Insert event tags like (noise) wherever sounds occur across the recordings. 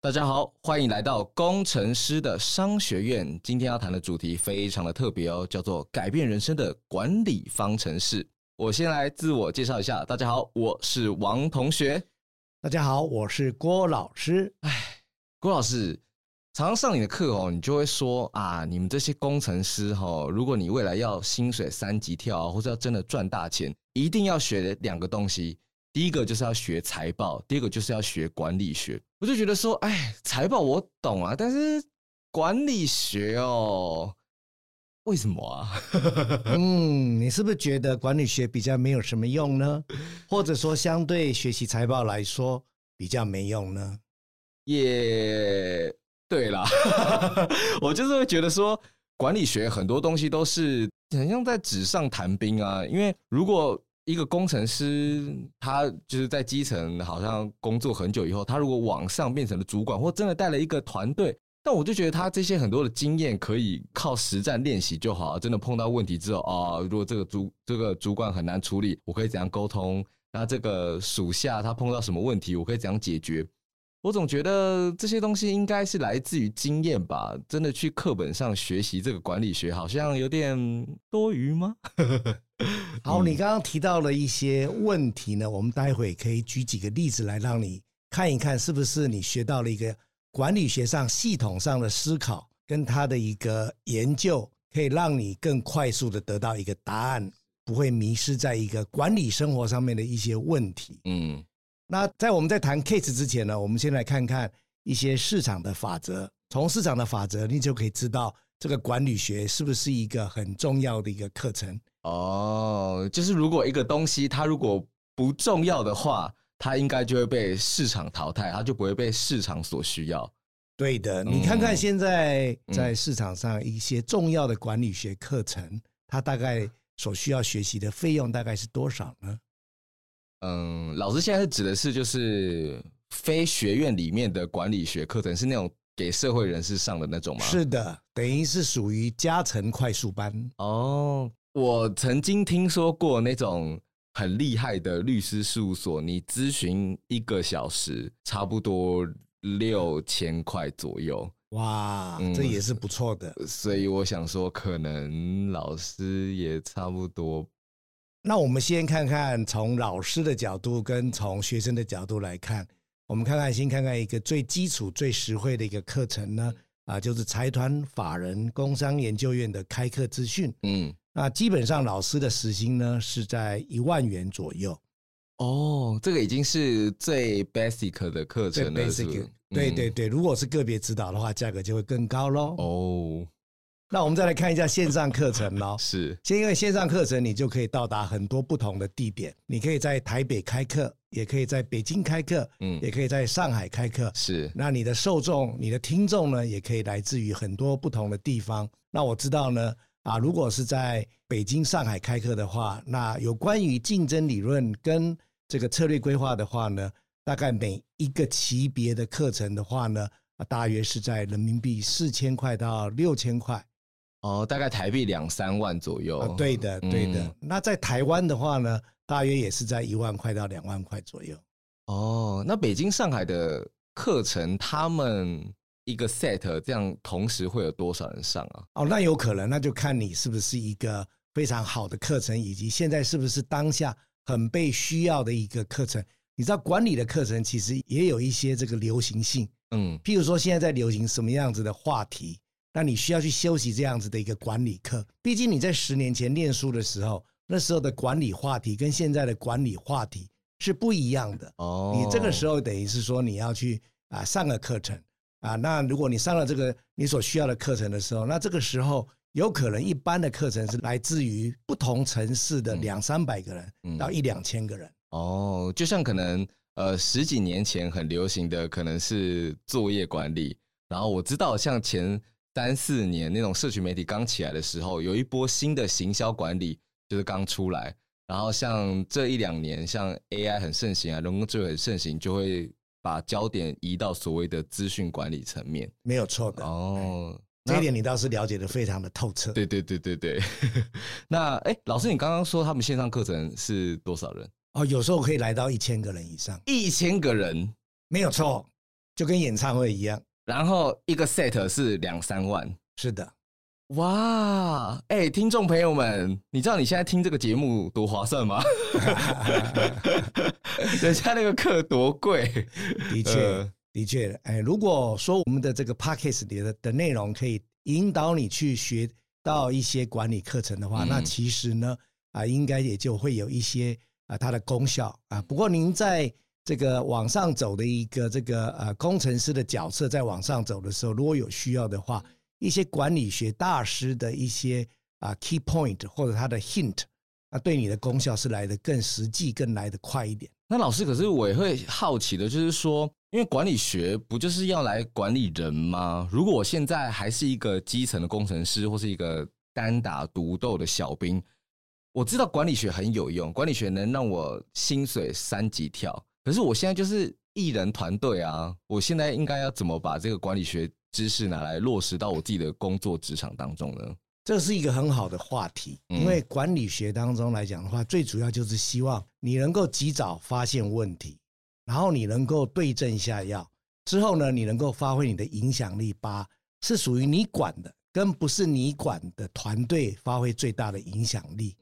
大家好，欢迎来到工程师的商学院。今天要谈的主题非常的特别哦，叫做改变人生的管理方程式。我先来自我介绍一下，大家好，我是王同学。大家好，我是郭老师。哎，郭老师，常常上你的课哦，你就会说啊，你们这些工程师哈，如果你未来要薪水三级跳，或者要真的赚大钱，一定要学两个东西。第一个就是要学财报，第二个就是要学管理学。我就觉得说，哎，财报我懂啊，但是管理学哦，为什么啊？(laughs) 嗯，你是不是觉得管理学比较没有什么用呢？(laughs) 或者说，相对学习财报来说比较没用呢？也对啦，(laughs) 我就是会觉得说，管理学很多东西都是很像在纸上谈兵啊，因为如果一个工程师，他就是在基层好像工作很久以后，他如果往上变成了主管，或真的带了一个团队，但我就觉得他这些很多的经验可以靠实战练习就好。真的碰到问题之后啊，如果这个主这个主管很难处理，我可以怎样沟通？那这个属下他碰到什么问题，我可以怎样解决？我总觉得这些东西应该是来自于经验吧。真的去课本上学习这个管理学，好像有点多余吗？(laughs) (laughs) 好，你刚刚提到了一些问题呢，我们待会可以举几个例子来让你看一看，是不是你学到了一个管理学上系统上的思考，跟他的一个研究，可以让你更快速的得到一个答案，不会迷失在一个管理生活上面的一些问题。嗯，那在我们在谈 case 之前呢，我们先来看看一些市场的法则。从市场的法则，你就可以知道这个管理学是不是一个很重要的一个课程。哦，就是如果一个东西它如果不重要的话，它应该就会被市场淘汰，它就不会被市场所需要。对的，你看看现在在市场上一些重要的管理学课程，嗯、它大概所需要学习的费用大概是多少呢？嗯，老师现在是指的是就是非学院里面的管理学课程，是那种给社会人士上的那种吗？是的，等于是属于加成快速班哦。我曾经听说过那种很厉害的律师事务所，你咨询一个小时差不多六千块左右。哇，嗯，这也是不错的。所以我想说，可能老师也差不多。那我们先看看从老师的角度跟从学生的角度来看，我们看看先看看一个最基础、最实惠的一个课程呢，啊，就是财团法人工商研究院的开课资讯。嗯。那基本上老师的时薪呢是在一万元左右。哦，这个已经是最 basic 的课程了。对对对，如果是个别指导的话，价格就会更高喽。哦，那我们再来看一下线上课程喽。(laughs) 是，先因为线上课程，你就可以到达很多不同的地点。你可以在台北开课，也可以在北京开课，嗯，也可以在上海开课。是，那你的受众、你的听众呢，也可以来自于很多不同的地方。那我知道呢。啊，如果是在北京、上海开课的话，那有关于竞争理论跟这个策略规划的话呢，大概每一个级别的课程的话呢，啊，大约是在人民币四千块到六千块，哦，大概台币两三万左右。啊，对的，对的。嗯。那在台湾的话呢，大约也是在一万块到两万块左右。哦，那北京、上海的课程，他们。一个 set 这样同时会有多少人上啊？哦，那有可能，那就看你是不是一个非常好的课程，以及现在是不是当下很被需要的一个课程。你知道管理的课程其实也有一些这个流行性，嗯，譬如说现在在流行什么样子的话题，那你需要去修习这样子的一个管理课。毕竟你在十年前念书的时候，那时候的管理话题跟现在的管理话题是不一样的。哦，你这个时候等于是说你要去啊上个课程。啊，那如果你上了这个你所需要的课程的时候，那这个时候有可能一般的课程是来自于不同城市的两三百个人到一两千个人。哦，就像可能呃十几年前很流行的可能是作业管理，然后我知道像前三四年那种社群媒体刚起来的时候，有一波新的行销管理就是刚出来，然后像这一两年像 AI 很盛行啊，人工智能很盛行，就会。把焦点移到所谓的资讯管理层面，没有错的哦。这一点你倒是了解的非常的透彻。对对对对对。(laughs) 那哎，老师，你刚刚说他们线上课程是多少人？哦，有时候可以来到一千个人以上。一千个人，没有错。就跟演唱会一样。然后一个 set 是两三万，是的。哇，哎、欸，听众朋友们，你知道你现在听这个节目多划算吗？(laughs) 人家那个课多贵。的确，呃、的确，哎、欸，如果说我们的这个 podcast 里的的内容可以引导你去学到一些管理课程的话，嗯、那其实呢，啊，应该也就会有一些啊它的功效啊。不过您在这个往上走的一个这个呃工程师的角色，在往上走的时候，如果有需要的话。一些管理学大师的一些啊 key point 或者他的 hint，那对你的功效是来得更实际、更来得快一点。那老师，可是我也会好奇的，就是说，因为管理学不就是要来管理人吗？如果我现在还是一个基层的工程师，或是一个单打独斗的小兵，我知道管理学很有用，管理学能让我薪水三级跳。可是我现在就是一人团队啊，我现在应该要怎么把这个管理学？知识拿来落实到我自己的工作职场当中呢？这是一个很好的话题，因为管理学当中来讲的话，最主要就是希望你能够及早发现问题，然后你能够对症下药，之后呢，你能够发挥你的影响力，把是属于你管的跟不是你管的团队发挥最大的影响力。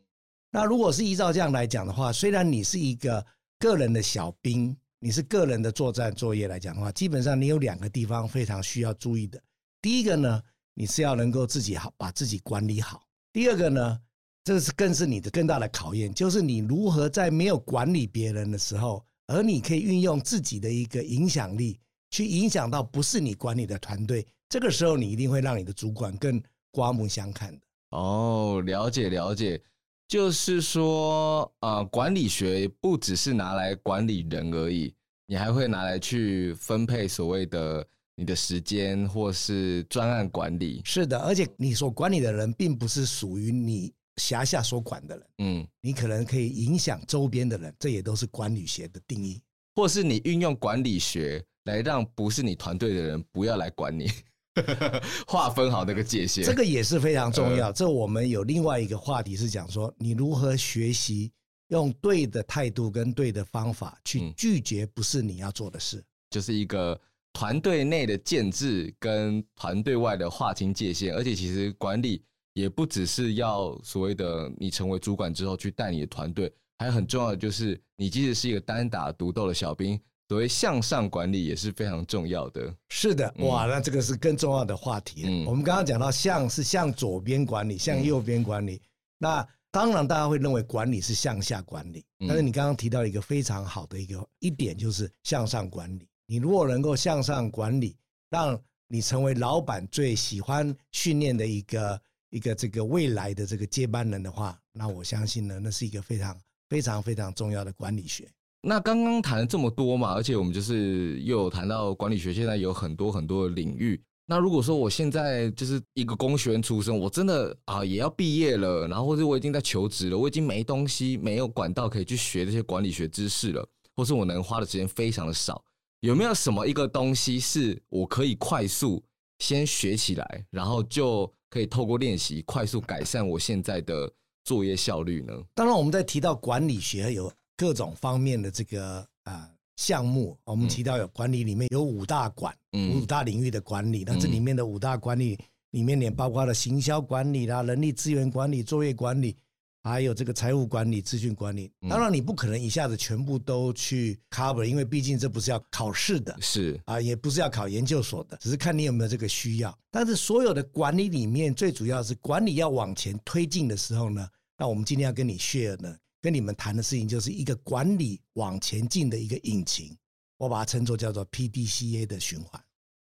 那如果是依照这样来讲的话，虽然你是一个个人的小兵。你是个人的作战作业来讲的话，基本上你有两个地方非常需要注意的。第一个呢，你是要能够自己好把自己管理好；第二个呢，这是更是你的更大的考验，就是你如何在没有管理别人的时候，而你可以运用自己的一个影响力去影响到不是你管理的团队。这个时候，你一定会让你的主管更刮目相看的。哦，了解了解。就是说，呃，管理学不只是拿来管理人而已，你还会拿来去分配所谓的你的时间，或是专案管理。是的，而且你所管理的人，并不是属于你辖下所管的人。嗯，你可能可以影响周边的人，这也都是管理学的定义。或是你运用管理学来让不是你团队的人不要来管你。(laughs) 划分好那个界限，这个也是非常重要。这我们有另外一个话题是讲说，你如何学习用对的态度跟对的方法去拒绝不是你要做的事，就是一个团队内的建制跟团队外的划清界限。而且其实管理也不只是要所谓的你成为主管之后去带你的团队，还有很重要的就是你即使是一个单打独斗的小兵。所谓向上管理也是非常重要的。是的，哇，那这个是更重要的话题。嗯，我们刚刚讲到向是向左边管理，向右边管理。嗯，那当然大家会认为管理是向下管理，但是你刚刚提到一个非常好的一个一点，就是向上管理。你如果能够向上管理，让你成为老板最喜欢训练的一个一个这个未来的这个接班人的话，那我相信呢，那是一个非常非常非常重要的管理学。那刚刚谈了这么多嘛，而且我们就是又有谈到管理学，现在有很多很多的领域。那如果说我现在就是一个工学院出身，我真的啊也要毕业了，然后或者我已经在求职了，我已经没东西没有管道可以去学这些管理学知识了，或是我能花的时间非常的少，有没有什么一个东西是我可以快速先学起来，然后就可以透过练习快速改善我现在的作业效率呢？当然，我们在提到管理学有。各种方面的这个啊项目，我们提到有管理里面有五大管，五大领域的管理。那这里面的五大管理里面也包括了行销管理啦、人力资源管理、作业管理，还有这个财务管理、资讯管理。当然，你不可能一下子全部都去 cover，因为毕竟这不是要考试的，是啊，也不是要考研究所的，只是看你有没有这个需要。但是所有的管理里面，最主要是管理要往前推进的时候呢，那我们今天要跟你 share 呢。跟你们谈的事情就是一个管理往前进的一个引擎，我把它称作叫做 PDCA 的循环。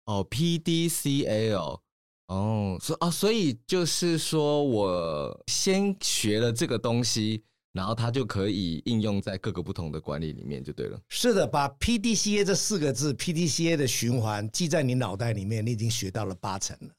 哦，PDCA 哦，哦，所啊，所以就是说我先学了这个东西，然后它就可以应用在各个不同的管理里面，就对了。是的，把 PDCA 这四个字，PDCA 的循环记在你脑袋里面，你已经学到了八成了。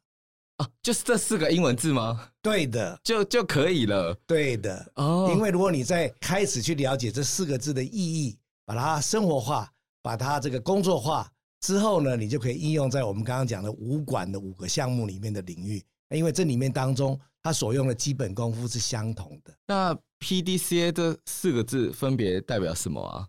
啊，就是这四个英文字吗？对的，就就可以了。对的，哦，因为如果你在开始去了解这四个字的意义，把它生活化，把它这个工作化之后呢，你就可以应用在我们刚刚讲的武馆的五个项目里面的领域。因为这里面当中，它所用的基本功夫是相同的。那 PDCA 这四个字分别代表什么啊？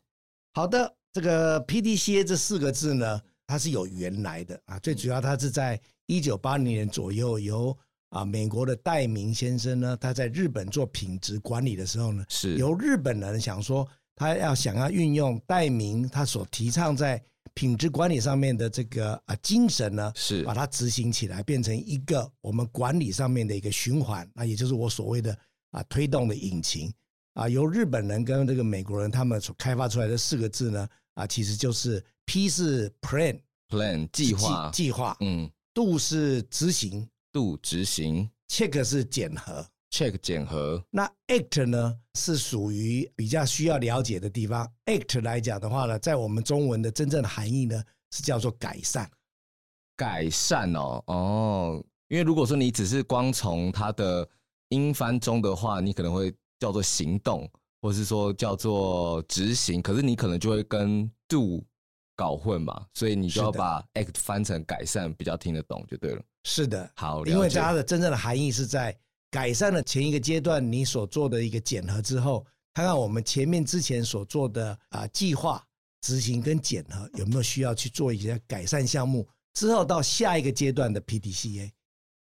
好的，这个 PDCA 这四个字呢，它是有原来的啊。最主要，它是在一九八零年左右，由啊美国的戴明先生呢，他在日本做品质管理的时候呢，是。由日本人想说，他要想要运用戴明他所提倡在品质管理上面的这个啊精神呢，是。把它执行起来，变成一个我们管理上面的一个循环，那也就是我所谓的啊推动的引擎。啊，由日本人跟这个美国人他们所开发出来的四个字呢，啊，其实就是 P 是 plan，plan 计划，计划，嗯，Do 是执行，Do 执行，Check 是检核，Check 检核。那 Act 呢是属于比较需要了解的地方。Act 来讲的话呢，在我们中文的真正的含义呢是叫做改善，改善哦哦，因为如果说你只是光从它的英翻中的话，你可能会。叫做行动，或是说叫做执行，可是你可能就会跟 do 搞混嘛，所以你就要把 act 翻成改善，比较听得懂就对了。是的，好，因为它的真正的含义是在改善的前一个阶段你所做的一个检核之后，看看我们前面之前所做的啊计划、执行跟检核有没有需要去做一些改善项目，之后到下一个阶段的 PDCA。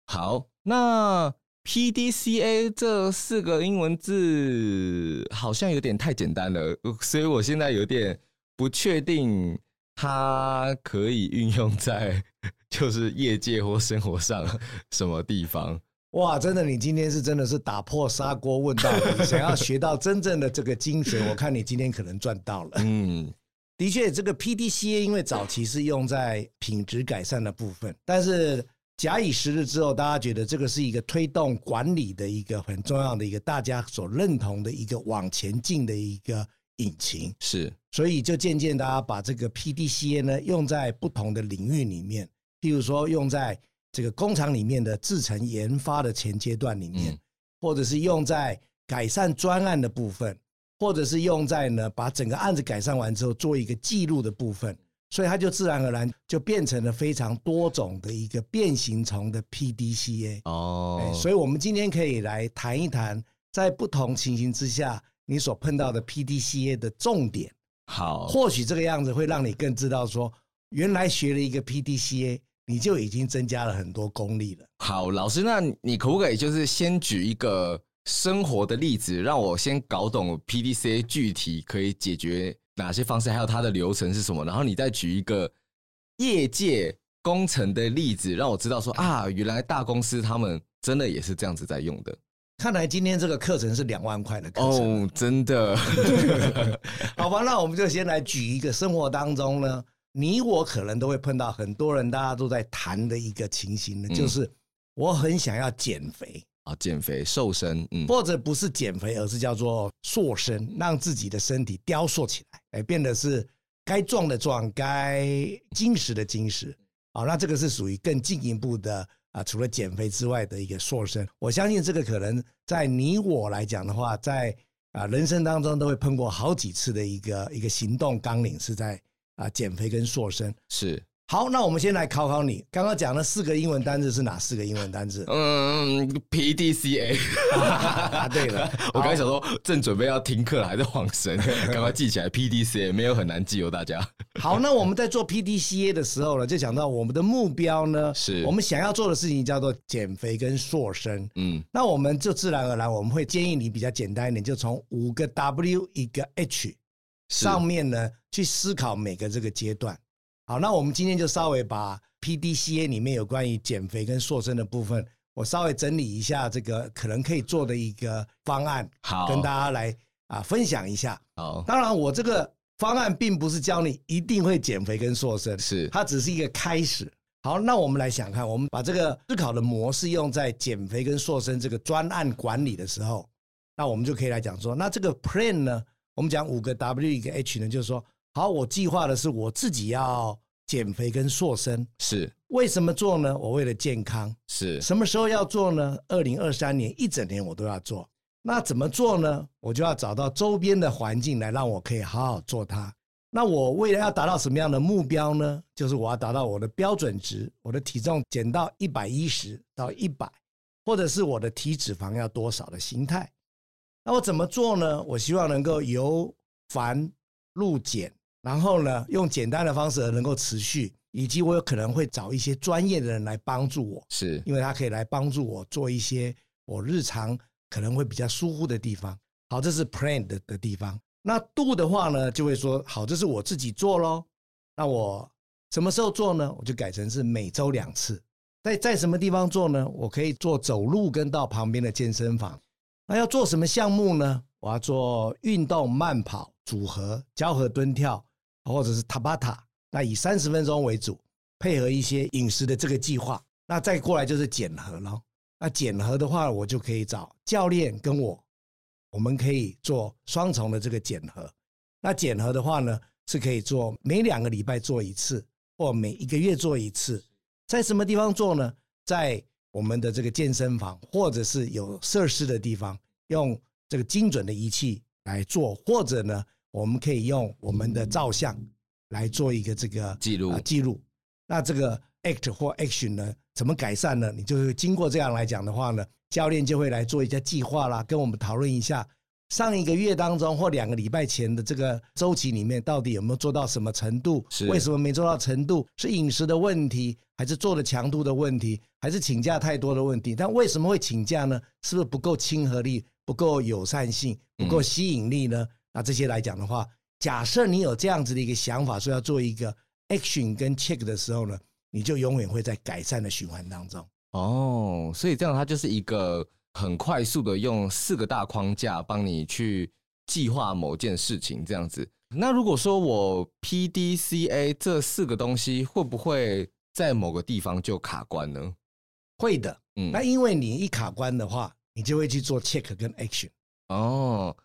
好，那。PDCA 这四个英文字好像有点太简单了，所以我现在有点不确定它可以运用在就是业界或生活上什么地方。哇，真的，你今天是真的是打破砂锅问到底，想要学到真正的这个精髓，我看你今天可能赚到了。嗯，的确，这个 PDCA 因为早期是用在品质改善的部分，但是。假以时日之后，大家觉得这个是一个推动管理的一个很重要的一个大家所认同的一个往前进的一个引擎，是，所以就渐渐大家把这个 PDCA 呢用在不同的领域里面，譬如说用在这个工厂里面的制程研发的前阶段里面，或者是用在改善专案的部分，或者是用在呢把整个案子改善完之后做一个记录的部分。所以它就自然而然就变成了非常多种的一个变形虫的 PDCA 哦，所以我们今天可以来谈一谈，在不同情形之下，你所碰到的 PDCA 的重点。好，或许这个样子会让你更知道说，原来学了一个 PDCA，你就已经增加了很多功力了。好，老师，那你可不可以就是先举一个生活的例子，让我先搞懂 PDCA 具体可以解决哪些方式，还有它的流程是什么？然后你再举一个业界工程的例子，让我知道说啊，原来大公司他们真的也是这样子在用的。看来今天这个课程是两万块的课程哦，真的。(laughs) 好吧，那我们就先来举一个生活当中呢，你我可能都会碰到很多人大家都在谈的一个情形呢，就是我很想要减肥。啊，减肥瘦身，嗯，或者不是减肥，而是叫做塑身，让自己的身体雕塑起来，哎，变得是该壮的壮，该精实的精实。好，那这个是属于更进一步的啊，除了减肥之外的一个塑身。我相信这个可能在你我来讲的话，在啊人生当中都会碰过好几次的一个一个行动纲领，是在啊减肥跟塑身是。好，那我们先来考考你。刚刚讲的四个英文单字是哪四个英文单字？嗯，PDCA。答，对了，(laughs) 我刚才想说，正准备要听课了，还在晃神，(laughs) 赶快记起来。PDCA 没有很难记哦，大家。好，那我们在做 PDCA 的时候呢，就讲到我们的目标呢，是我们想要做的事情叫做减肥跟塑身。嗯，那我们就自然而然，我们会建议你比较简单一点，就从五个 W 一个 H 上面呢去思考每个这个阶段。好，那我们今天就稍微把 PDCA 里面有关于减肥跟瘦身的部分，我稍微整理一下这个可能可以做的一个方案，好，跟大家来啊分享一下。好，当然我这个方案并不是教你一定会减肥跟瘦身，是它只是一个开始。好，那我们来想看，我们把这个思考的模式用在减肥跟瘦身这个专案管理的时候，那我们就可以来讲说，那这个 Plan 呢，我们讲五个 W 一个 H 呢，就是说。好，我计划的是我自己要减肥跟塑身，是为什么做呢？我为了健康，是什么时候要做呢？二零二三年一整年我都要做。那怎么做呢？我就要找到周边的环境来让我可以好好做它。那我为了要达到什么样的目标呢？就是我要达到我的标准值，我的体重减到一百一十到一百，或者是我的体脂肪要多少的形态。那我怎么做呢？我希望能够由繁入简。然后呢，用简单的方式能够持续，以及我有可能会找一些专业的人来帮助我，是因为他可以来帮助我做一些我日常可能会比较疏忽的地方。好，这是 plan 的的地方。那 do 的话呢，就会说好，这是我自己做喽。那我什么时候做呢？我就改成是每周两次。在在什么地方做呢？我可以做走路跟到旁边的健身房。那要做什么项目呢？我要做运动慢跑组合、交合蹲跳，或者是塔巴塔。那以三十分钟为主，配合一些饮食的这个计划。那再过来就是检核了。那检核的话，我就可以找教练跟我，我们可以做双重的这个检核。那检核的话呢，是可以做每两个礼拜做一次，或每一个月做一次。在什么地方做呢？在我们的这个健身房，或者是有设施的地方，用这个精准的仪器来做，或者呢，我们可以用我们的照相来做一个这个记录记录。那这个 act 或 action 呢，怎么改善呢？你就会经过这样来讲的话呢，教练就会来做一下计划啦，跟我们讨论一下。上一个月当中或两个礼拜前的这个周期里面，到底有没有做到什么程度？是为什么没做到程度？是饮食的问题，还是做的强度的问题，还是请假太多的问题？但为什么会请假呢？是不是不够亲和力，不够友善性，不够吸引力呢？嗯、那这些来讲的话，假设你有这样子的一个想法，说要做一个 action 跟 check 的时候呢，你就永远会在改善的循环当中。哦，所以这样它就是一个。很快速的用四个大框架帮你去计划某件事情，这样子。那如果说我 PDCA 这四个东西会不会在某个地方就卡关呢？会的，嗯。那因为你一卡关的话，你就会去做 check 跟 action 哦，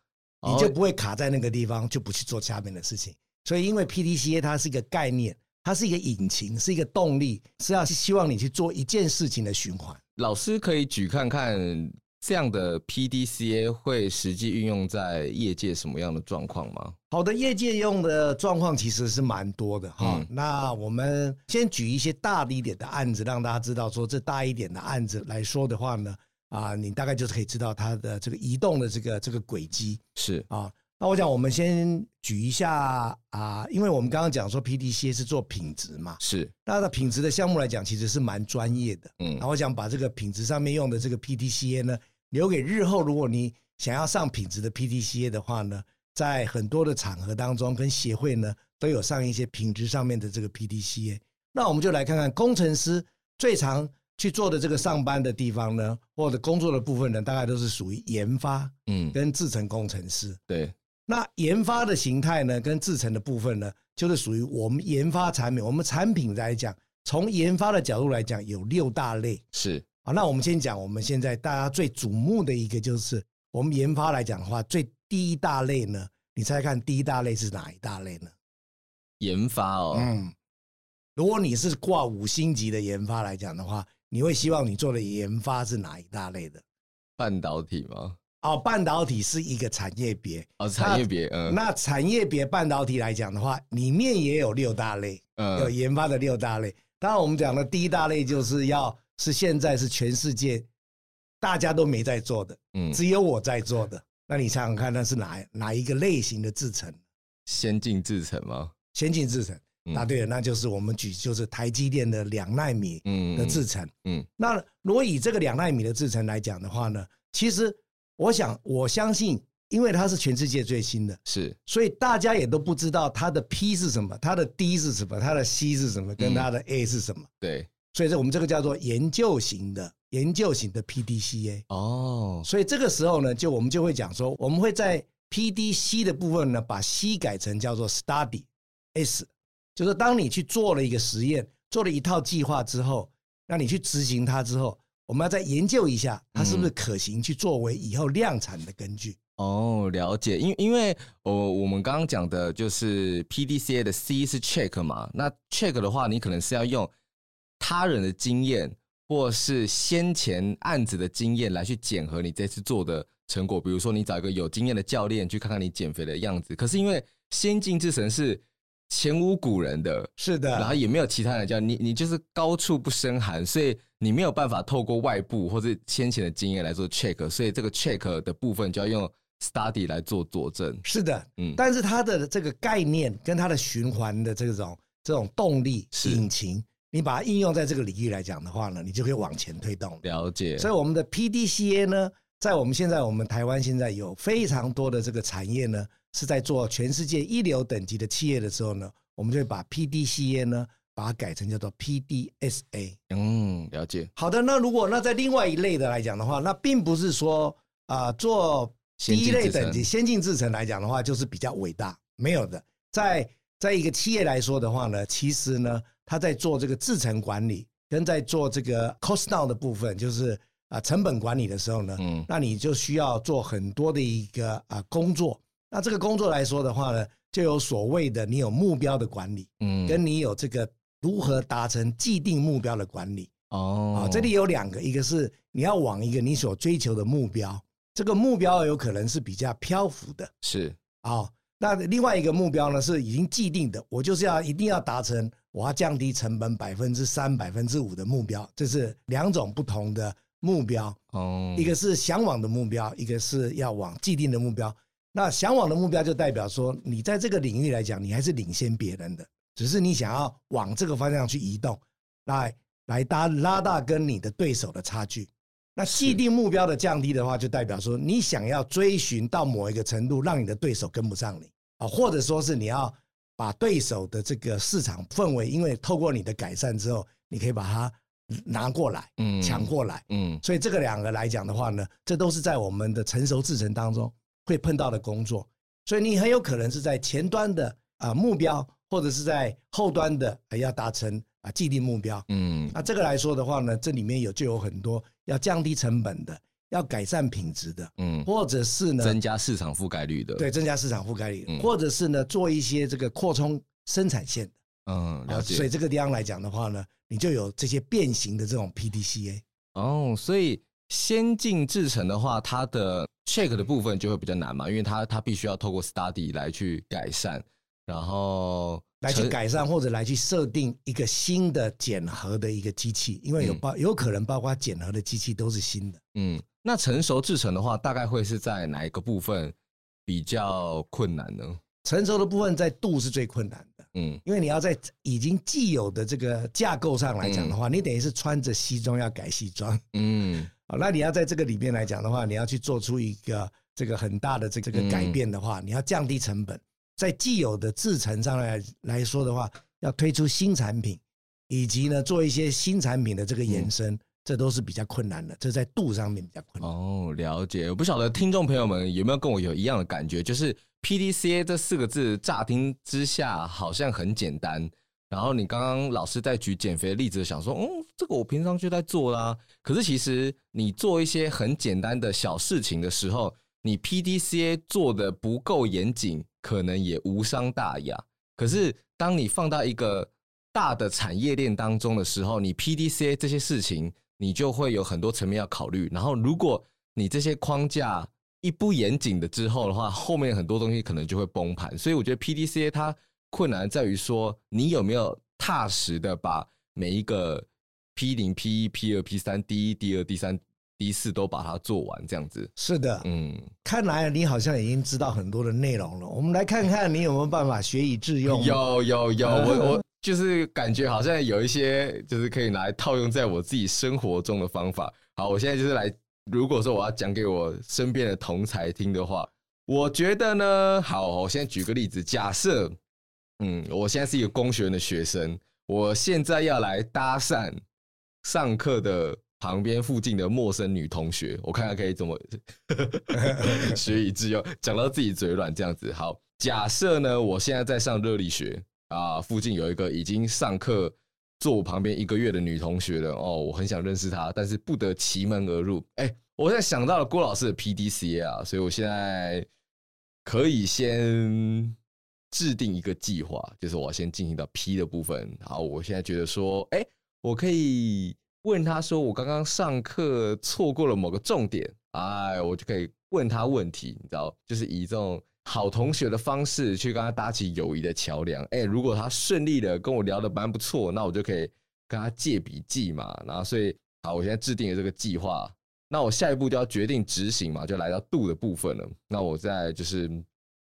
你就不会卡在那个地方，就不去做下面的事情。所以，因为 PDCA 它是一个概念，它是一个引擎，是一个动力，是要希望你去做一件事情的循环。老师可以举看看。这样的 PDCA 会实际运用在业界什么样的状况吗？好的，业界用的状况其实是蛮多的哈。嗯、那我们先举一些大一点的案子，让大家知道说，这大一点的案子来说的话呢，啊，你大概就是可以知道它的这个移动的这个这个轨迹是啊。那我想我们先举一下啊，因为我们刚刚讲说 PDCA 是做品质嘛，是。那的品质的项目来讲，其实是蛮专业的。嗯，那我想把这个品质上面用的这个 PDCA 呢。留给日后，如果你想要上品质的 PDCA 的话呢，在很多的场合当中，跟协会呢都有上一些品质上面的这个 PDCA。那我们就来看看工程师最常去做的这个上班的地方呢，或者工作的部分呢，大概都是属于研发，嗯，跟制程工程师。对，那研发的形态呢，跟制程的部分呢，就是属于我们研发产品。我们产品来讲，从研发的角度来讲，有六大类。是。啊，那我们先讲，我们现在大家最瞩目的一个就是我们研发来讲的话，最第一大类呢，你猜猜看第一大类是哪一大类呢？研发哦，嗯，如果你是挂五星级的研发来讲的话，你会希望你做的研发是哪一大类的？半导体吗？哦，半导体是一个产业别哦，产业别，嗯，那产业别半导体来讲的话，里面也有六大类，嗯，有研发的六大类。当然，我们讲的第一大类就是要。是现在是全世界大家都没在做的，嗯，只有我在做的。那你想想看，那是哪哪一个类型的制程？先进制程吗？先进制程，那对了，那就是我们举就是台积电的两纳米的制程，嗯，那如果以这个两纳米的制程来讲的话呢，其实我想我相信，因为它是全世界最新的，是，所以大家也都不知道它的 P 是什么，它的 D 是什么，它的 C 是什么，跟它的 A 是什么，对。所以这我们这个叫做研究型的研究型的 PDCA 哦，所以这个时候呢，就我们就会讲说，我们会在 PDC 的部分呢，把 C 改成叫做 Study S，就是当你去做了一个实验，做了一套计划之后，那你去执行它之后，我们要再研究一下它是不是可行，去作为以后量产的根据。哦，了解，因因为我我们刚刚讲的就是 PDCA 的 C 是 Check 嘛，那 Check 的话，你可能是要用。他人的经验，或是先前案子的经验来去检核你这次做的成果。比如说，你找一个有经验的教练去看看你减肥的样子。可是因为先进制程是前无古人的，是的，然后也没有其他人教你，你就是高处不胜寒，所以你没有办法透过外部或者先前的经验来做 check。所以这个 check 的部分就要用 study 来做佐证。是的，嗯，但是它的这个概念跟它的循环的这种。这种动力引擎，你把它应用在这个领域来讲的话呢，你就可以往前推动。了解。所以我们的 PDCA 呢，在我们现在我们台湾现在有非常多的这个产业呢，是在做全世界一流等级的企业的时候呢，我们就会把 PDCA 呢，把它改成叫做 PDSA。嗯，了解。好的，那如果那在另外一类的来讲的话，那并不是说啊、呃、做第一类等级先进制程来讲的话，就是比较伟大，没有的，在。在一个企业来说的话呢，其实呢，他在做这个制程管理，跟在做这个 cost down 的部分，就是啊成本管理的时候呢，嗯，那你就需要做很多的一个啊工作。那这个工作来说的话呢，就有所谓的你有目标的管理，嗯，跟你有这个如何达成既定目标的管理。哦，啊，这里有两个，一个是你要往一个你所追求的目标，这个目标有可能是比较漂浮的，是啊。那另外一个目标呢，是已经既定的，我就是要一定要达成，我要降低成本百分之三、百分之五的目标，这是两种不同的目标。哦，一个是向往的目标，一个是要往既定的目标。那向往的目标就代表说，你在这个领域来讲，你还是领先别人的，只是你想要往这个方向去移动，来来搭拉大跟你的对手的差距。那既定目标的降低的话，就代表说你想要追寻到某一个程度，让你的对手跟不上你。啊，或者说是你要把对手的这个市场氛围，因为透过你的改善之后，你可以把它拿过来，嗯，抢过来，嗯，所以这个两个来讲的话呢，这都是在我们的成熟制程当中会碰到的工作，所以你很有可能是在前端的啊目标，或者是在后端的要达成。啊，既定目标，嗯，那这个来说的话呢，这里面有就有很多要降低成本的，要改善品质的，嗯，或者是呢，增加市场覆盖率的，对，增加市场覆盖率，嗯，或者是呢，做一些这个扩充生产线的，嗯，了解。所以这个地方来讲的话呢，你就有这些变形的这种 PDCA。哦，所以先进制程的话，它的 check 的部分就会比较难嘛，因为它它必须要透过 study 来去改善，然后。来去改善或者来去设定一个新的检核的一个机器，因为有包有可能包括检核的机器都是新的。嗯，那成熟制程的话，大概会是在哪一个部分比较困难呢？成熟的部分在度是最困难的。嗯，因为你要在已经既有的这个架构上来讲的话，你等于是穿着西装要改西装。嗯，好，那你要在这个里面来讲的话，你要去做出一个这个很大的这个这个改变的话，你要降低成本。在既有的制程上来来说的话，要推出新产品，以及呢做一些新产品的这个延伸，嗯、这都是比较困难的。这在度上面比较困难。哦，了解。我不晓得听众朋友们有没有跟我有一样的感觉，就是 PDCA 这四个字乍听之下好像很简单。然后你刚刚老师在举减肥的例子，想说，嗯，这个我平常就在做啦。可是其实你做一些很简单的小事情的时候，你 PDCA 做的不够严谨。可能也无伤大雅，可是当你放到一个大的产业链当中的时候，你 PDCA 这些事情，你就会有很多层面要考虑。然后，如果你这些框架一不严谨的之后的话，后面很多东西可能就会崩盘。所以，我觉得 PDCA 它困难在于说，你有没有踏实的把每一个 P 零、P 一、P 二、P 三、第一、第二、第三。第四都把它做完，这样子是的，嗯，看来你好像已经知道很多的内容了。我们来看看你有没有办法学以致用。有有有，我我 (laughs) 就是感觉好像有一些就是可以拿来套用在我自己生活中的方法。好，我现在就是来，如果说我要讲给我身边的同才听的话，我觉得呢，好，我现在举个例子，假设，嗯，我现在是一个工学院的学生，我现在要来搭讪上课的。旁边附近的陌生女同学，我看看可以怎么 (laughs) 学以致用，讲到自己嘴软这样子。好，假设呢，我现在在上热力学啊，附近有一个已经上课坐我旁边一个月的女同学了哦，我很想认识她，但是不得其门而入。哎、我现在想到了郭老师的 PDCA 啊，所以我现在可以先制定一个计划，就是我要先进行到 P 的部分。好，我现在觉得说，哎、我可以。问他说：“我刚刚上课错过了某个重点，哎，我就可以问他问题，你知道，就是以这种好同学的方式去跟他搭起友谊的桥梁。哎，如果他顺利的跟我聊的蛮不错，那我就可以跟他借笔记嘛。然后，所以好，我现在制定了这个计划，那我下一步就要决定执行嘛，就来到度的部分了。那我在就是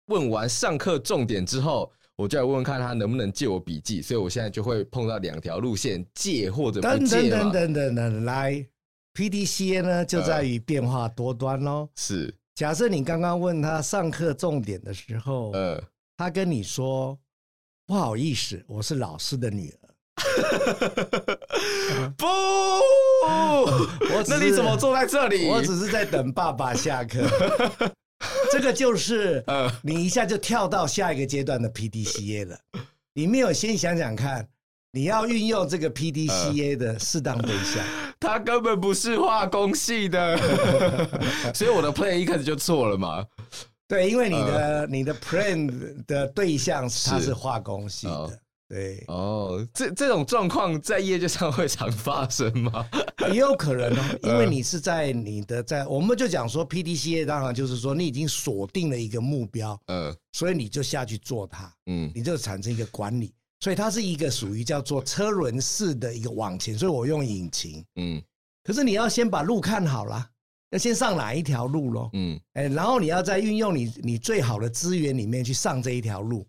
问完上课重点之后，我就来问问看他能不能借我笔记。所以我现在就会碰到两条路线：借或者不借等等等等等，来，PDCA 呢就在于变化多端喽、呃。是，假设你刚刚问他上课重点的时候，呃，他跟你说不好意思，我是老师的女儿。(laughs) 不，我那你怎么坐在这里？我只是在等爸爸下课。(laughs) 这个就是，呃，你一下就跳到下一个阶段的 PDCA 了。你没有先想想看，你要运用这个 PDCA 的适当对象。他根本不是化工系的，(laughs) 所以我的 plan 一开始就错了嘛。对，因为你的、呃、你的 plan 的对象他是化工系的。对哦，这这种状况在业界上会常发生吗？也有可能哦，(laughs) 因为你是在你的在，我们就讲说 PDCA，当然就是说你已经锁定了一个目标，嗯，所以你就下去做它，嗯，你就产生一个管理，所以它是一个属于叫做车轮式的一个往前，所以我用引擎，嗯，可是你要先把路看好了，要先上哪一条路喽，嗯，哎，然后你要再运用你你最好的资源里面去上这一条路。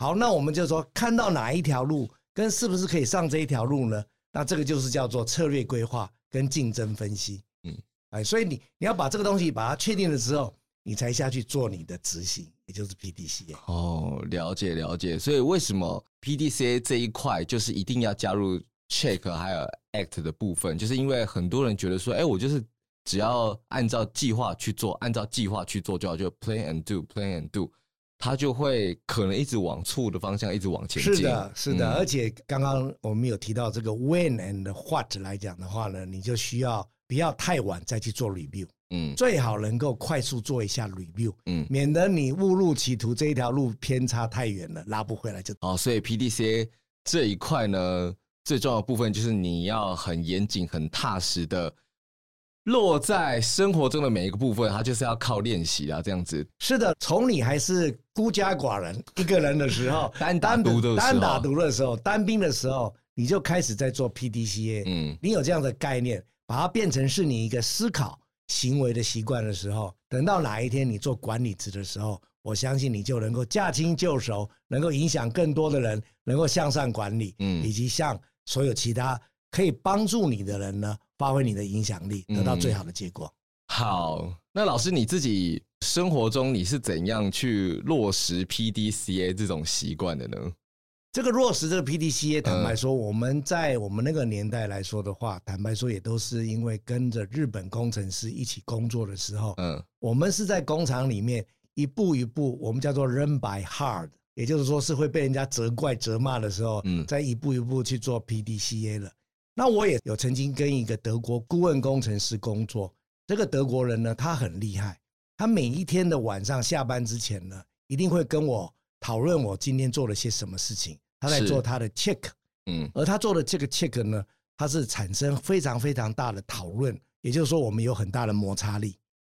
好，那我们就说看到哪一条路跟是不是可以上这一条路呢？那这个就是叫做策略规划跟竞争分析。嗯，哎，所以你你要把这个东西把它确定了之后，你才下去做你的执行，也就是 PDCA。哦，了解了解。所以为什么 PDCA 这一块就是一定要加入 check 还有 act 的部分？就是因为很多人觉得说，哎，我就是只要按照计划去做，按照计划去做就好，就 plan and do，plan and do。他就会可能一直往错的方向一直往前进。是的，是的。嗯、而且刚刚我们有提到这个 when and what 来讲的话呢，你就需要不要太晚再去做 review。嗯，最好能够快速做一下 review。嗯，免得你误入歧途，这一条路偏差太远了，拉不回来就。哦，所以 PDCA 这一块呢，最重要的部分就是你要很严谨、很踏实的。落在生活中的每一个部分，它就是要靠练习啊，这样子。是的，从你还是孤家寡人一个人的时候，(laughs) 单单独的，单打独的时候，单兵的时候，你就开始在做 PDCA。嗯，你有这样的概念，把它变成是你一个思考行为的习惯的时候，等到哪一天你做管理职的时候，我相信你就能够驾轻就熟，能够影响更多的人，能够向上管理，嗯，以及向所有其他可以帮助你的人呢。发挥你的影响力，得到最好的结果。嗯。好，那老师你自己生活中你是怎样去落实 PDCA 这种习惯的呢？这个落实这个 PDCA，坦白说，我们在我们那个年代来说的话，坦白说也都是因为跟着日本工程师一起工作的时候，嗯，我们是在工厂里面一步一步，我们叫做 learn by hard，也就是说是会被人家责怪责骂的时候，嗯，再一步一步去做 PDCA 了。那我也有曾经跟一个德国顾问工程师工作，这个德国人呢，他很厉害，他每一天的晚上下班之前呢，一定会跟我讨论我今天做了些什么事情，他在做他的 check，嗯，而他做的这个 check 呢，他是产生非常非常大的讨论，也就是说我们有很大的摩擦力。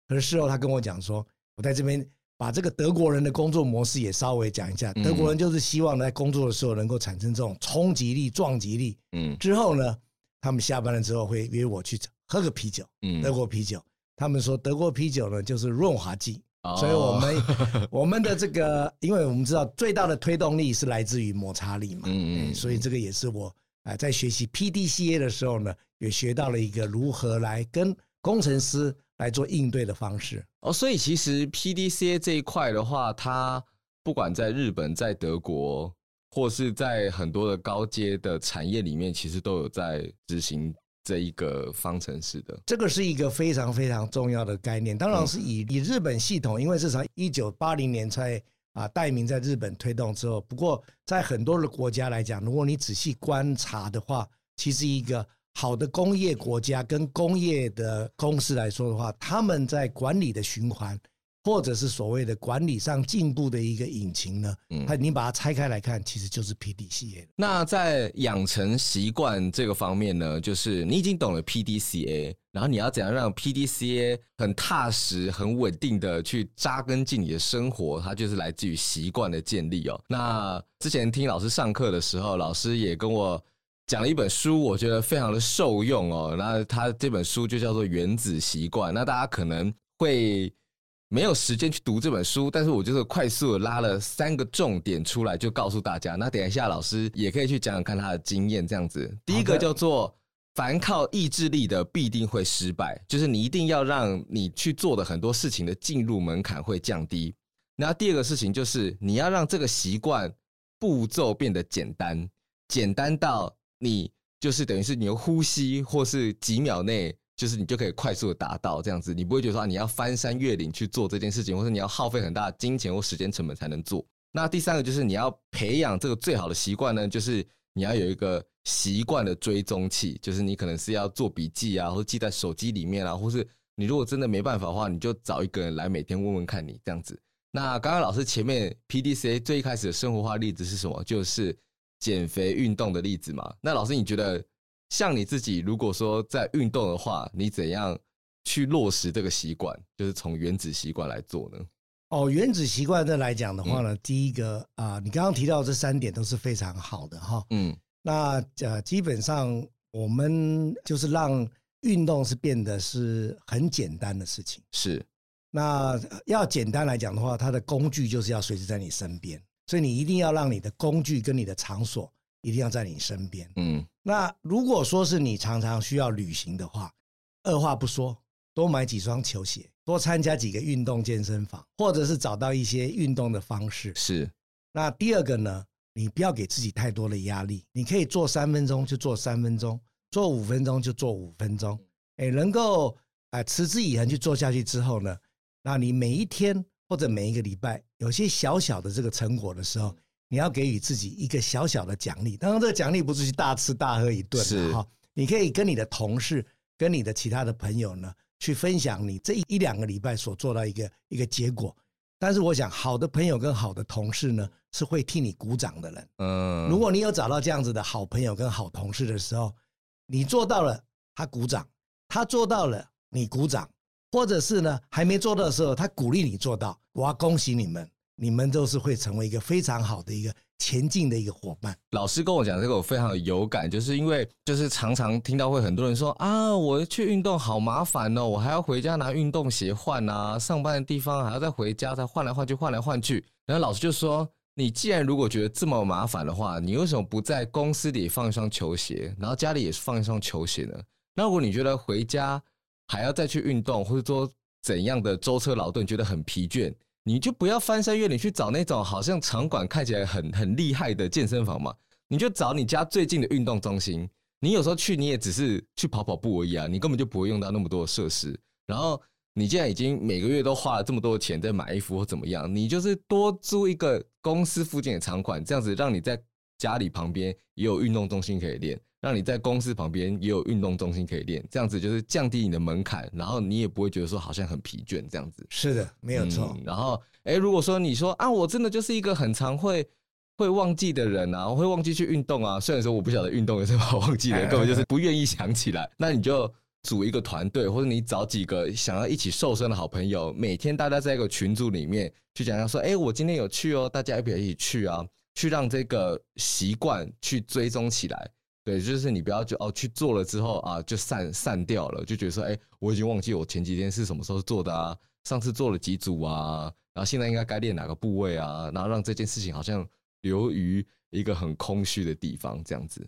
可是事后他跟我讲说，我在这边把这个德国人的工作模式也稍微讲一下，德国人就是希望在工作的时候能够产生这种冲击力、撞击力，嗯，之后呢。他们下班了之后会约我去喝个啤酒，嗯，德国啤酒。他们说德国啤酒呢就是润滑剂，所以我们 (laughs) 我们的这个，因为我们知道最大的推动力是来自于摩擦力嘛，嗯嗯，所以这个也是我啊在学习 PDCA 的时候呢，也学到了一个如何来跟工程师来做应对的方式。哦，所以其实 PDCA 这一块的话，它不管在日本，在德国。或是在很多的高阶的产业里面，其实都有在执行这一个方程式的。这个是一个非常非常重要的概念。当然是以以日本系统，因为是从一九八零年才啊代名在日本推动之后。不过在很多的国家来讲，如果你仔细观察的话，其实一个好的工业国家跟工业的公司来说的话，他们在管理的循环。或者是所谓的管理上进步的一个引擎呢？嗯，它你把它拆开来看，其实就是 PDCA。那在养成习惯这个方面呢，就是你已经懂了 PDCA，然后你要怎样让 PDCA 很踏实、很稳定的去扎根进你的生活？它就是来自于习惯的建立哦。那之前听老师上课的时候，老师也跟我讲了一本书，我觉得非常的受用哦。那他这本书就叫做《原子习惯》。那大家可能会。没有时间去读这本书，但是我就是快速的拉了三个重点出来，就告诉大家。那等一下老师也可以去讲讲看他的经验，这样子。第一个叫做“凡靠意志力的必定会失败”，就是你一定要让你去做的很多事情的进入门槛会降低。那第二个事情就是你要让这个习惯步骤变得简单，简单到你就是等于是你的呼吸或是几秒内。就是你就可以快速的达到这样子，你不会觉得说你要翻山越岭去做这件事情，或者你要耗费很大的金钱或时间成本才能做。那第三个就是你要培养这个最好的习惯呢，就是你要有一个习惯的追踪器，就是你可能是要做笔记啊，或记在手机里面啊，或是你如果真的没办法的话，你就找一个人来每天问问看你这样子。那刚刚老师前面 P D C 最一开始的生活化例子是什么？就是减肥运动的例子嘛。那老师你觉得？像你自己，如果说在运动的话，你怎样去落实这个习惯？就是从原子习惯来做呢？哦，原子习惯的来讲的话呢，嗯、第一个啊、呃，你刚刚提到这三点都是非常好的哈。嗯，那呃，基本上我们就是让运动是变得是很简单的事情。是，那要简单来讲的话，它的工具就是要随时在你身边，所以你一定要让你的工具跟你的场所。一定要在你身边。嗯，那如果说是你常常需要旅行的话，二话不说，多买几双球鞋，多参加几个运动健身房，或者是找到一些运动的方式。是。那第二个呢，你不要给自己太多的压力，你可以做三分钟就做三分钟，做五分钟就做五分钟。哎，能够啊持之以恒去做下去之后呢，那你每一天或者每一个礼拜有些小小的这个成果的时候。你要给予自己一个小小的奖励，当然这个奖励不是去大吃大喝一顿是哈，你可以跟你的同事、跟你的其他的朋友呢，去分享你这一两个礼拜所做到一个一个结果。但是我想，好的朋友跟好的同事呢，是会替你鼓掌的人。嗯，如果你有找到这样子的好朋友跟好同事的时候，你做到了，他鼓掌；他做到了，你鼓掌；或者是呢，还没做到的时候，他鼓励你做到。我要恭喜你们。你们都是会成为一个非常好的一个前进的一个伙伴。老师跟我讲这个，我非常有感，就是因为 (laughs) 就是常常听到会很多人说啊，我去运动好麻烦哦，我还要回家拿运动鞋换啊，上班的地方还要再回家再换来换去换来换去。然后老师就说，你既然如果觉得这么麻烦的话，你为什么不在公司里放一双球鞋，然后家里也是放一双球鞋呢？那如果你觉得回家还要再去运动，或者说怎样的舟车劳顿，觉得很疲倦？你就不要翻山越岭去找那种好像场馆看起来很很厉害的健身房嘛，你就找你家最近的运动中心。你有时候去你也只是去跑跑步而已啊，你根本就不会用到那么多设施。然后你既然已经每个月都花了这么多钱在买衣服或怎么样，你就是多租一个公司附近的场馆，这样子让你在家里旁边也有运动中心可以练。让你在公司旁边也有运动中心可以练，这样子就是降低你的门槛，然后你也不会觉得说好像很疲倦这样子。是的，没有错。嗯、然后，哎，如果说你说啊，我真的就是一个很常会会忘记的人啊，我会忘记去运动啊。虽然说我不晓得运动有什么好忘记的，(laughs) 根本就是不愿意想起来。那你就组一个团队，或者你找几个想要一起瘦身的好朋友，每天大家在一个群组里面去讲讲说，哎，我今天有去哦，大家要不要一起去啊？去让这个习惯去追踪起来。对，就是你不要就哦去做了之后啊，就散散掉了，就觉得说，哎，我已经忘记我前几天是什么时候做的啊，上次做了几组啊，然后现在应该该练哪个部位啊，然后让这件事情好像流于一个很空虚的地方，这样子。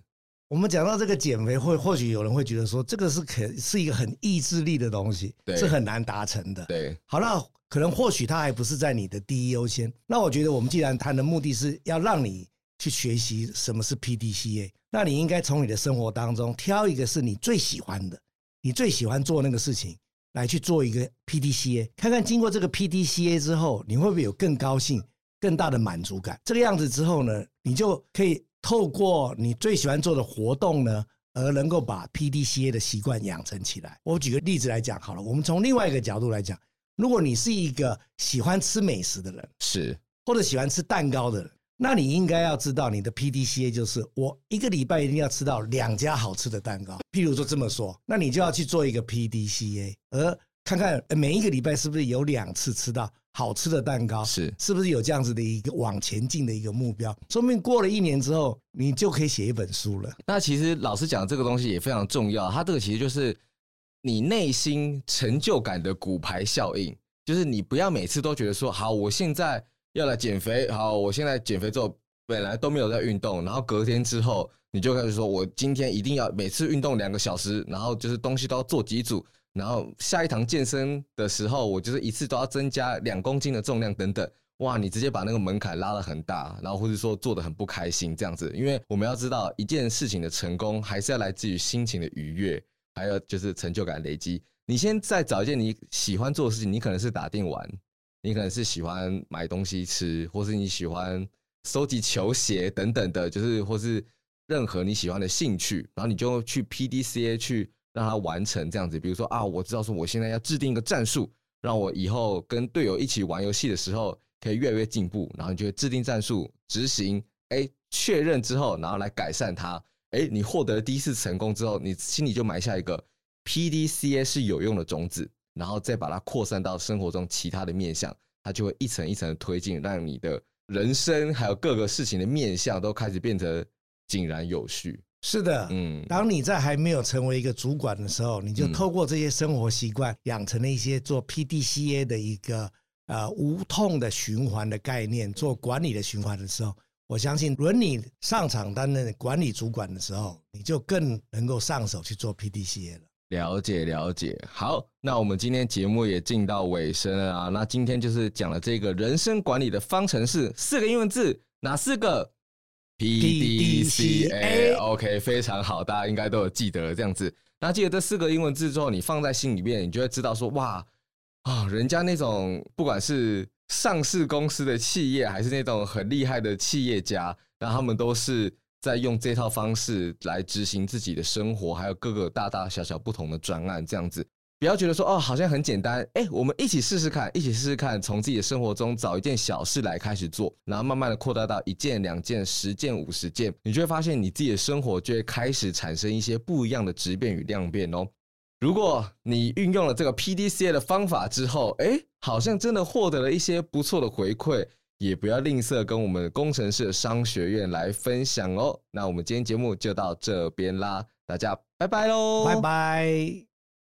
我们讲到这个减肥，或或许有人会觉得说，这个是可是一个很意志力的东西，是很难达成的。对，好，那可能或许它还不是在你的第一优先。那我觉得我们既然谈的目的是要让你。去学习什么是 PDCA，那你应该从你的生活当中挑一个是你最喜欢的，你最喜欢做那个事情来去做一个 PDCA，看看经过这个 PDCA 之后，你会不会有更高兴、更大的满足感？这个样子之后呢，你就可以透过你最喜欢做的活动呢，而能够把 PDCA 的习惯养成起来。我举个例子来讲好了，我们从另外一个角度来讲，如果你是一个喜欢吃美食的人，是或者喜欢吃蛋糕的人。那你应该要知道，你的 PDCA 就是我一个礼拜一定要吃到两家好吃的蛋糕。譬如说这么说，那你就要去做一个 PDCA，而看看每一个礼拜是不是有两次吃到好吃的蛋糕，是是不是有这样子的一个往前进的一个目标？说明过了一年之后，你就可以写一本书了。那其实老师讲这个东西也非常重要，它这个其实就是你内心成就感的骨牌效应。就是你不要每次都觉得说，好，我现在要来减肥，好，我现在减肥之后本来都没有在运动，然后隔天之后你就开始说我今天一定要每次运动两个小时，然后就是东西都要做几组，然后下一堂健身的时候我就是一次都要增加两公斤的重量等等。哇，你直接把那个门槛拉得很大，然后或者说做得很不开心这样子，因为我们要知道一件事情的成功还是要来自于心情的愉悦，还有就是成就感累积。你先再找一件你喜欢做的事情，你可能是打电玩，你可能是喜欢买东西吃，或是你喜欢收集球鞋等等的，就是或是任何你喜欢的兴趣，然后你就去 PDCA 去让它完成这样子。比如说啊，我知道说我现在要制定一个战术，让我以后跟队友一起玩游戏的时候。可以越来越进步，然后你就制定战术、执行，哎，确认之后，然后来改善它。哎，你获得第一次成功之后，你心里就埋下一个 PDCA 是有用的种子，然后再把它扩散到生活中其他的面向，它就会一层一层的推进，让你的人生还有各个事情的面向都开始变得井然有序。是的，嗯，当你在还没有成为一个主管的时候，你就透过这些生活习惯，养成了一些做 PDCA 的一个。呃，无痛的循环的概念，做管理的循环的时候，我相信轮你上场担任管理主管的时候，你就更能够上手去做 PDCA 了。了解了解，好，那我们今天节目也进到尾声了啊。那今天就是讲了这个人生管理的方程式，四个英文字，哪四个？PDCA。OK，非常好，大家应该都有记得这样子。那记得这四个英文字之后，你放在心里面，你就会知道说，哇。啊、哦，人家那种不管是上市公司的企业，还是那种很厉害的企业家，那他们都是在用这套方式来执行自己的生活，还有各个大大小小不同的专案，这样子。不要觉得说哦，好像很简单，哎，我们一起试试看，一起试试看，从自己的生活中找一件小事来开始做，然后慢慢的扩大到一件、两件、十件、五十件，你就会发现你自己的生活就会开始产生一些不一样的质变与量变哦。如果你运用了这个 PDCA 的方法之后，哎，好像真的获得了一些不错的回馈，也不要吝啬跟我们工程师商学院来分享哦。那我们今天节目就到这边啦，大家拜拜喽，拜拜。